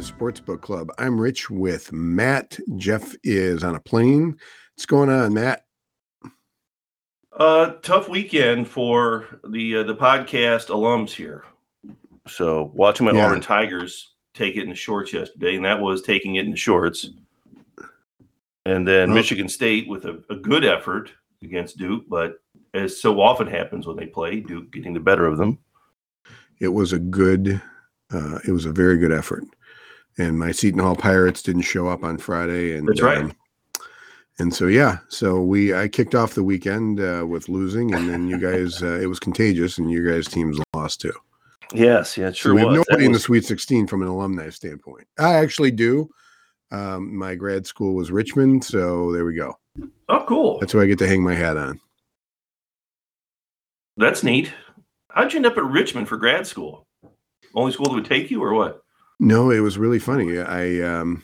to Sportsbook Club. I'm Rich with Matt. Jeff is on a plane. What's going on, Matt? Uh, tough weekend for the uh, the podcast alums here. So watching my Yeah. Auburn Tigers take it in the shorts yesterday, and that was taking it in the shorts. And then Well- Michigan State with a, a good effort against Duke, but as so often happens when they play, Duke getting the better of them. It was a good, uh, it was a very good effort. And my Seton Hall Pirates didn't show up on Friday, and That's right. um, and so yeah, so we I kicked off the weekend uh, with losing, and then you guys uh, it was contagious, and you guys teams lost too. Yes, yeah, it So sure we have was. Nobody in the Sweet 16 from an alumni standpoint. I actually do. Um, my grad school was Richmond, so there we go. oh, cool. That's where I get to hang my hat on. That's neat. How'd you end up at Richmond for grad school? Only school that would take you, or what? No, it was really funny. I um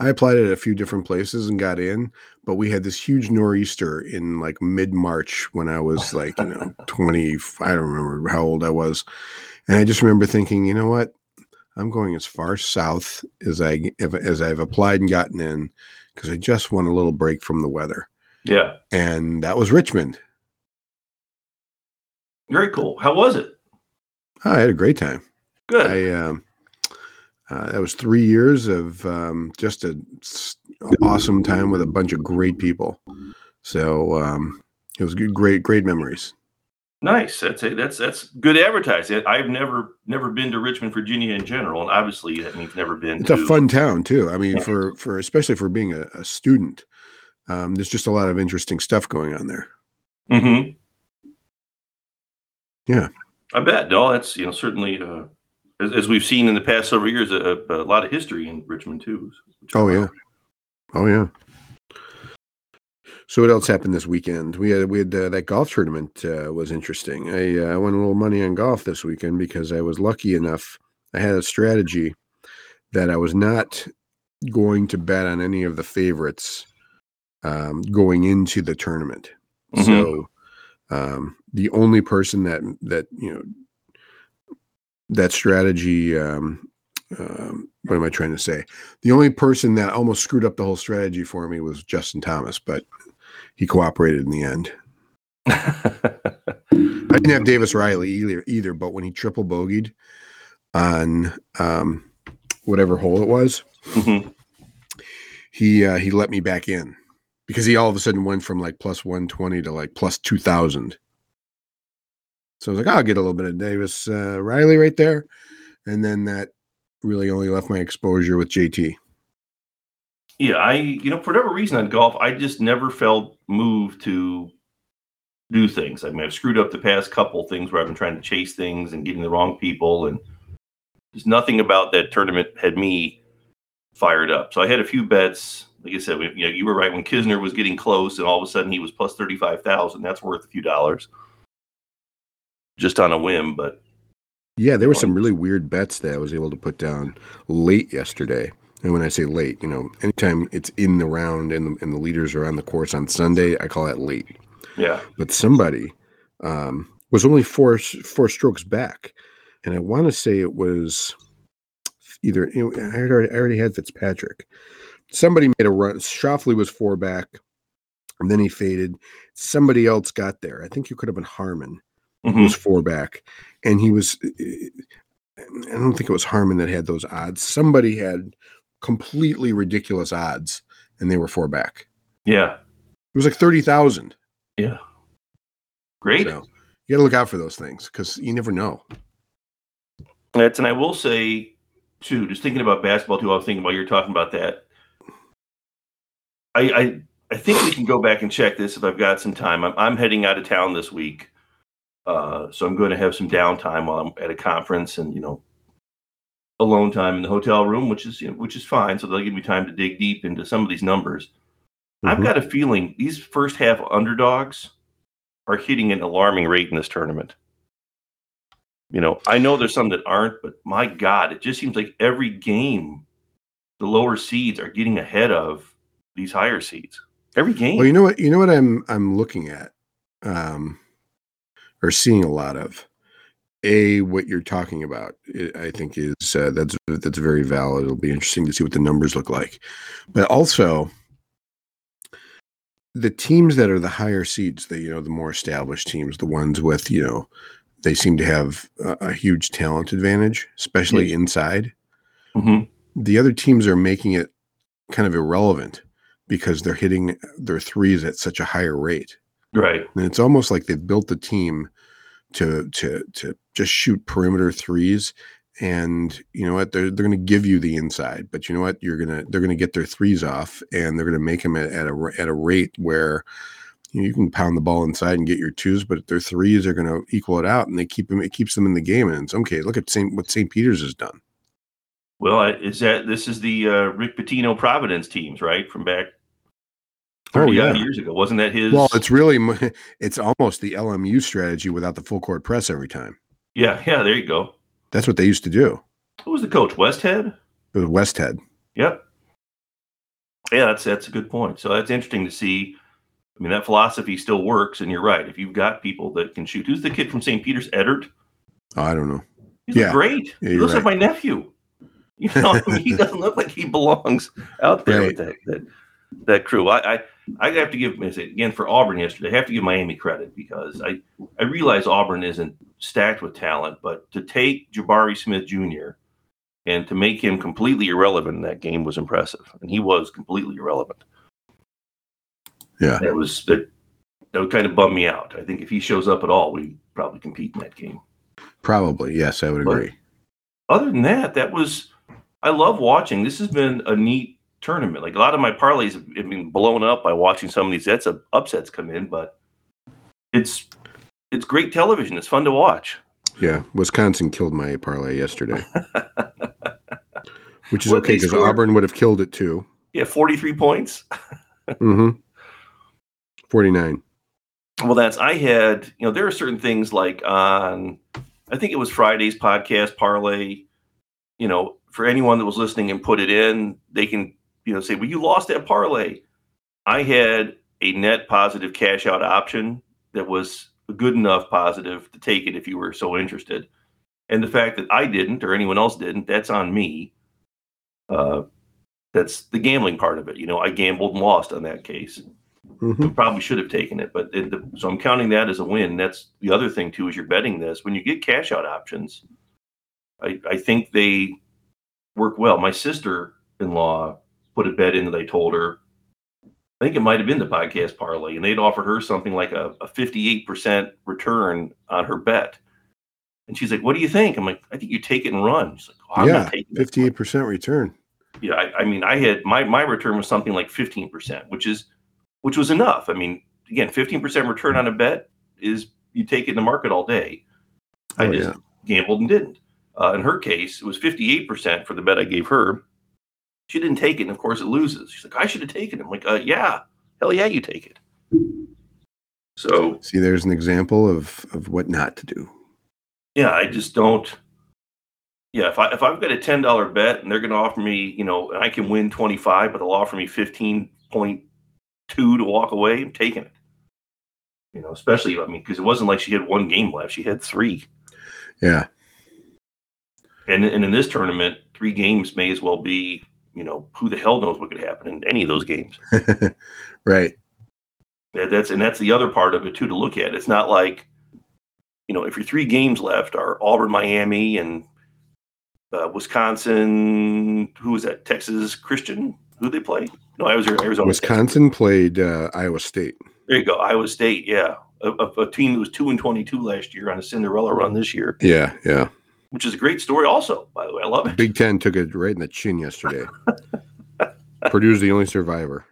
I applied at a few different places and got in, but we had this huge nor'easter in like mid March when I was like, you know, 20, I don't remember how old I was. And I just remember thinking, you know what? I'm going as far south as I as I've applied and gotten in because I just want a little break from the weather. Yeah, And that was Richmond. very cool. How was it? I had a great time. Good. I um, uh, that was three years of um, just an awesome time with a bunch of great people. So um, it was good, great, great memories. Nice. That's a, that's that's good advertising. I've never never been to Richmond, Virginia in general, and obviously that means never been. It's to, a fun town too. I mean, for for especially for being a, a student, um, there's just a lot of interesting stuff going on there. hmm Yeah. I bet. No, that's you know certainly uh, as, as we've seen in the past several years, a, a lot of history in Richmond too. Oh yeah, oh yeah. So what else happened this weekend? We had we had uh, that golf tournament uh, was interesting. I uh, I won a little money on golf this weekend because I was lucky enough. I had a strategy that I was not going to bet on any of the favorites um, going into the tournament. Mhm. So um, the only person that that you know that strategy um, um, what am I trying to say? The only person that almost screwed up the whole strategy for me was Justin Thomas, but he cooperated in the end. I didn't have Davis Riley either, either but when he triple bogeyed on um, whatever hole it was, Mhm. he uh, he let me back in because he all of a sudden went from like plus 120 to like plus 2000. So I was like, I'll get a little bit of Davis uh, Riley right there. And then that really only left my exposure with JT. Yeah, I you know for whatever reason on golf, I just never felt moved to do things. I mean, I've screwed up the past couple things where I've been trying to chase things and getting the wrong people, and there's nothing about that tournament had me fired up. So I had a few bets. Like I said, we, you know, you were right when Kisner was getting close, and all of a sudden he was plus thirty five thousand. That's worth a few dollars, just on a whim. But Yeah, there were some really weird bets that I was able to put down late yesterday. And when I say late, you know, anytime it's in the round and the, and the leaders are on the course on Sunday, I call that late. yeah, but somebody um, was only four four strokes back, and I want to say it was either you know, I already, I already had Fitzpatrick. Somebody made a run. Schauffele was four back, and then he faded. Somebody else got there. I think it could have been Harman Mhm. was four back, and he was. I don't think it was Harman that had those odds. Somebody had completely ridiculous odds, and they were four back. yeah, It was like thirty thousand. yeah. Great. So you got to look out for those things because you never know. That's and I will say too, just thinking about basketball too, I was thinking while you're talking about that. I I, I think we can go back and check this if I've got some time. I'm I'm heading out of town this week. Uh, so I'm going to have some downtime while I'm at a conference and you know alone time in the hotel room, which is you know, which is fine. So they'll give me time to dig deep into some of these numbers. I've Mhm. got a feeling these first half underdogs are hitting an alarming rate in this tournament. You know, I know there's some that aren't, but my God, it just seems like every game, the lower seeds are getting ahead of these higher seeds. Every game. Well, you know what? You know what I'm I'm looking at, um, or seeing a lot of a what you're talking about. I think is uh, that's that's very valid. It'll be interesting to see what the numbers look like, but also the teams that are the higher seeds, the you know the more established teams, the ones with you know they seem to have a, a huge talent advantage, especially inside. Mm-hmm. The other teams are making it kind of irrelevant because they're hitting their threes at such a higher rate. Right. And it's almost like they've built the team to to to just shoot perimeter threes and you know what they're, they're going to give you the inside but you know what you're going to they're going to get their threes off and they're going to make them at, at a at a rate where you, know, you can pound the ball inside and get your twos but their threes are going to equal it out and they keep them it keeps them in the game and it's okay look at St. what St. Peter's has done well is that this is the uh, Rick Pitino Providence teams right from back 30 oh, yeah. years ago wasn't that his well it's really it's almost the LMU strategy without the full court press every time yeah yeah there you go that's what they used to do. Who was the coach? Westhead? It was Westhead. Yep. Yeah, that's that's a good point. So that's interesting to see. I mean, that philosophy still works, and you're right. If you've got people that can shoot, who's the kid from St. Peter's, Edert? Oh, I don't know. He's yeah. great. Yeah, he looks right. like my nephew. You know, I mean, he doesn't look like he belongs out there Right. with that, that that crew. I, I I have to give again for Auburn yesterday. I have to give Miami credit because I I realize Auburn isn't stacked with talent, but to take Jabari Smith Jr. and to make him completely irrelevant in that game was impressive, and he was completely irrelevant. Yeah. That was that that would kind of bum me out. I think if he shows up at all, we probably compete in that game. Probably. Yes, I would But- agree. Other than that, that was I love watching. This has been a neat tournament. Like a lot of my parlays have been blown up by watching some of these that's upsets come in, but it's it's great television. It's fun to watch. Yeah. Wisconsin killed my parlay yesterday, which is What okay because? Auburn would have killed it too. Yeah, 43 points. Mm-hmm. 49. Well, that's I had, you know, there are certain things like on I think it was Friday's podcast parlay, you know, for anyone that was listening and put it in, they can, you know, say, Well, you lost that parlay. I had a net positive cash out option that was good enough positive to take it if you were so interested. And the fact that I didn't or anyone else didn't, that's on me. Uh that's the gambling part of it. You know, I gambled and lost on that case. Mhm. Probably should have taken it, but it, the, so I'm counting that as a win. That's the other thing too. Is you're betting this when you get cash out options. I I think they work well. My sister in law put a bet in that they told her. I think it might have been the podcast parlay, and they'd offered her something like a, a 58% return on her bet. And she's like, "What do you think?" I'm like, "I think you take it and run." She's like, oh, "I'm yeah. not taking 58% return. yeah I, I mean i had my my return was something like 15% which is which was enough i mean again 15% return on a bet is you take it in the market all day i Oh, just yeah. gambled and didn't uh, in her case it was 58% for the bet i gave her she didn't take it and of course it loses. She's like i should have taken it i'm like uh, yeah. Hell yeah you take it. So See, there's an example of, of what not to do. yeah i just don't yeah if i if i've got a $10 bet and they're going to offer me you know and i can win 25 but they'll offer me 15.2 to walk away i'm taking it. You know especially i mean because it wasn't like she had one game left she had three. Yeah. and, and in this tournament three games may as well be you know who the hell knows what could happen in any of those games right. That- that's and that's the other part of it too to look at it's not like you know if your three games left are auburn miami and uh, wisconsin who was that texas christian who they play no i was arizona State. Wisconsin played uh, Iowa State. there you go iowa state yeah a, a, a team that was 2 and 22 last year on a cinderella run this year Yeah. Yeah. Which is a great story also by the way i love it Big Ten took it right in the chin yesterday. Purdue's the only survivor.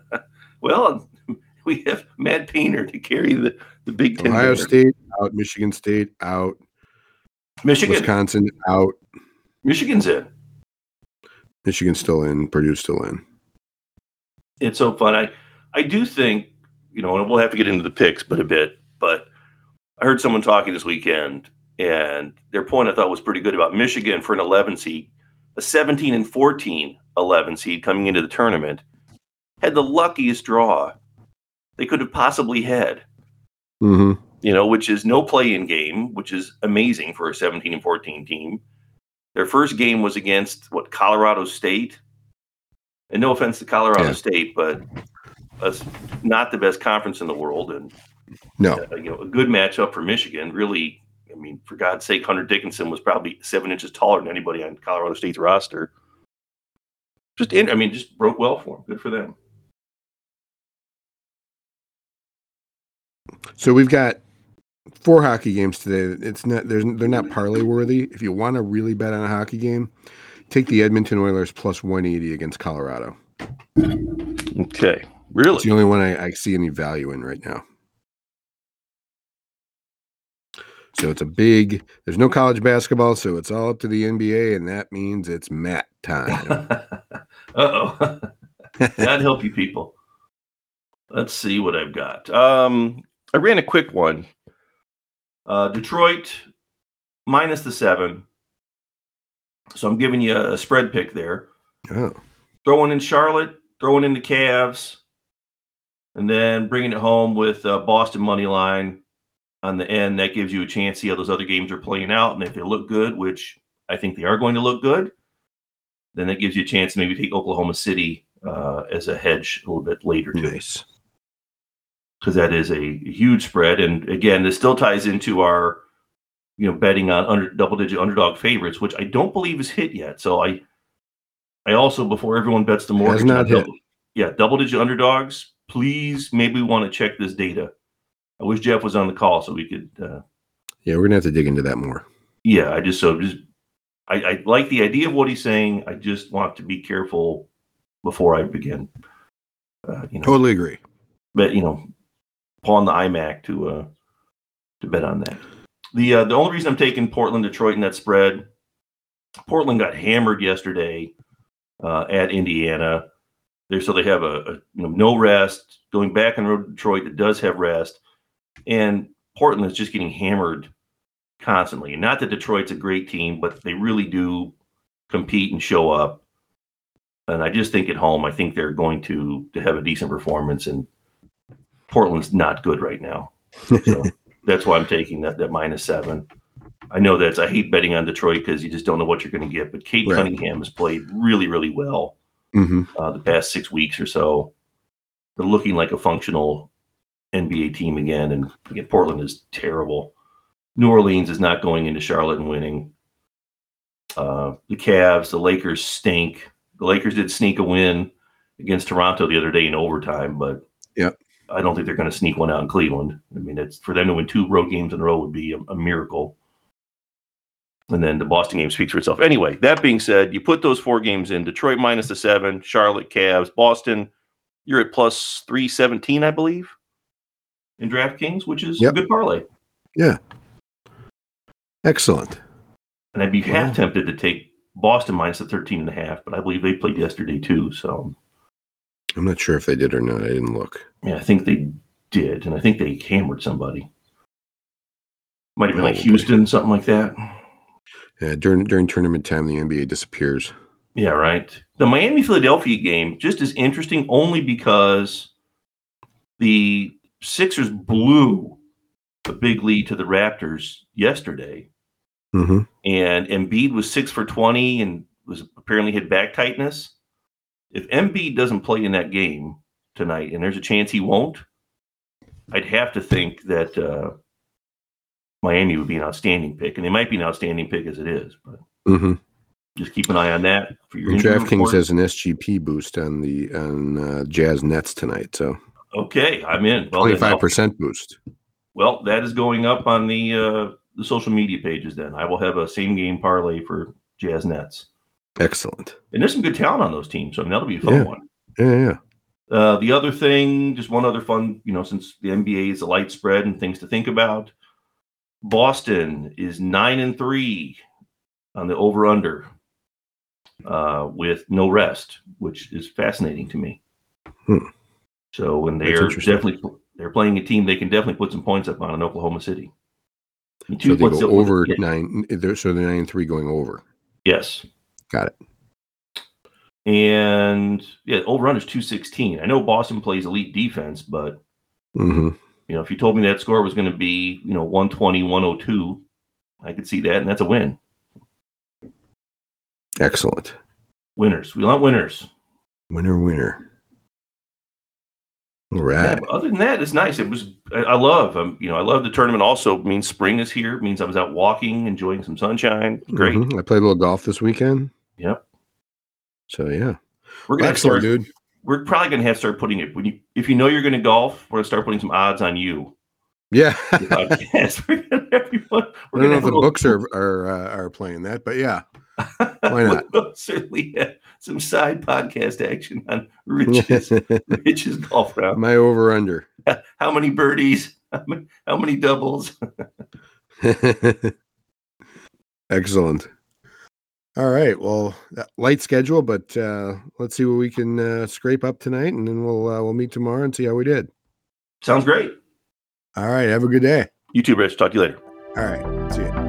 well we have matt painter to carry the, the big ten Ohio banner. State out, Michigan State out, michigan Wisconsin out, michigan's in Michigan still in, Purdue still in. it's so fun. I I do think you know, and we'll have to get into the picks, but a bit. But I heard someone talking this weekend, and their point I thought was pretty good about Michigan for an 11 seed, a 17 and 14 11 seed coming into the tournament, had the luckiest draw they could have possibly had. Mm-hmm. you know, which is no play in game, which is amazing for a 17 and 14 team. Their first game was against what Colorado State. And no offense to Colorado Yeah. State, but that's not the best conference in the world. And No, uh, you know, a good matchup for Michigan. Really, I mean, for God's sake, Hunter Dickinson was probably seven inches taller than anybody on Colorado State's roster. Just, in, I mean, just broke well for him. Good for them. So we've got four hockey games today. It's not there's they're not parlay worthy. If you want to really bet on a hockey game, take the Edmonton Oilers plus 180 against Colorado. Okay, really? It's the only one I, I see any value in right now. So it's a big. There's no college basketball, so it's all up to the NBA, and that means it's Matt time. uh oh. That'd help you people. Let's see what I've got. Um, I ran a quick one. Uh, Detroit minus the seven. So I'm giving you a spread pick there. oh, Throwing in Charlotte, throwing in the Cavs, and then bringing it home with uh, Boston money line on the end. That gives you a chance to see how those other games are playing out, and if they look good, which I think they are going to look good, then that gives you a chance to maybe take Oklahoma City uh, as a hedge a little bit later too nice. because that is a huge spread. And again, this still ties into our, you know, betting on under double digit underdog favorites, which I don't believe is hit yet. So I, I also before everyone bets the mortgage, not hit. double- yeah, double digit underdogs. Please, maybe want to check this data. I wish Jeff was on the call so we could. Uh, Yeah, we're gonna have to dig into that more. yeah, I just so just I, I like the idea of what he's saying. I just want to be careful before I begin. Uh, you know, Totally agree. But you know pawn the iMac to uh to bet on that. The uh, the only reason I'm taking Portland Detroit in that spread, Portland got hammered yesterday uh, at Indiana. There, so they have a, a you know no rest going back on road to Detroit that does have rest, and Portland is just getting hammered constantly. And not that Detroit's a great team, but they really do compete and show up. And I just think at home, I think they're going to to have a decent performance, and Portland's not good right now. So that's why I'm taking that that minus seven. I know that's I hate betting on Detroit because you just don't know what you're going to get. But Cade Right. Cunningham has played really, really well hmm uh, the past six weeks or so. They're looking like a functional NBA team again, and again, Portland is terrible. New Orleans is not going into Charlotte and winning. Uh, the Cavs, the Lakers stink. The Lakers did sneak a win against Toronto the other day in overtime, but Yep. I don't think they're going to sneak one out in Cleveland. I mean, it's for them to win two road games in a row would be a, a miracle. And then the Boston game speaks for itself. Anyway, that being said, you put those four games in Detroit minus the seven, Charlotte, Cavs, Boston, you're at plus 317, I believe, in DraftKings, which is Yep. a good parlay. Yeah. Excellent. And I'd be half Wow. tempted to take Boston minus the 13 and a half, but I believe they played yesterday too. So, I'm not sure if they did or not. I didn't look. yeah, I think they did. And I think they hammered somebody. Might have been like Houston, something like that. Yeah, during during tournament time, the NBA disappears. Yeah, right. The Miami Philadelphia game just is interesting only because the Sixers blew a big lead to the Raptors yesterday, hmm and Embiid was six for 20 and was apparently had back tightness. If Embiid doesn't play in that game tonight, and there's a chance he won't, I'd have to think that uh, Miami would be an outstanding pick, and they might be an outstanding pick as it is, but mm-hmm. just keep an eye on that for your DraftKings has an SGP boost on the on uh, Jazz Nets tonight, so Okay, I'm in. Well, twenty then, five I'll- percent boost. Well, that is going up on the uh, the social media pages. Then I will have a same game parlay for Jazz Nets, Excellent. and there's some good talent on those teams. So I mean, that'll be a fun Yeah. one. Yeah, yeah. Uh, the other thing, just one other fun, you know, since the NBA is a light spread and things to think about. Boston is nine and three on the over under uh, with no rest, which is fascinating to me. Hmm. So when That's they're definitely they're playing a team, they can definitely put some points up on in Oklahoma City. And So they points go over nine. They're, so they're nine and three going over. Yes. Got it. And yeah, over under is two sixteen. I know Boston plays elite defense, but hmm you You know, if you told me that score was going to be, you know, 120, 102, I could see that, and that's a win. Excellent. Winners. We want winners. Winner, winner. Yeah, right. but other than that, it's nice. It was. I, I love. Um, you know, I love the tournament. Also means spring is here. Means I was out walking, enjoying some sunshine. Great. Mhm. I played a little golf this weekend. Yep. So yeah. We're gonna Excellent, start. dude. We're probably gonna have to start putting it when you. If you know you're gonna golf, we're gonna start putting some odds on you. Yeah. We're gonna. I We're don't know if have the books are are uh, are playing that, but yeah. Why not? We'll certainly have some side podcast action on Rich's Rich's golf round. My over under. How many birdies? How many, how many doubles? Excellent. All right. Well, light schedule, but uh, let's see what we can uh, scrape up tonight, and then we'll uh, we'll meet tomorrow and see how we did. Sounds great. All right. Have a good day. You too, Rich. Talk to you later. All right. See you.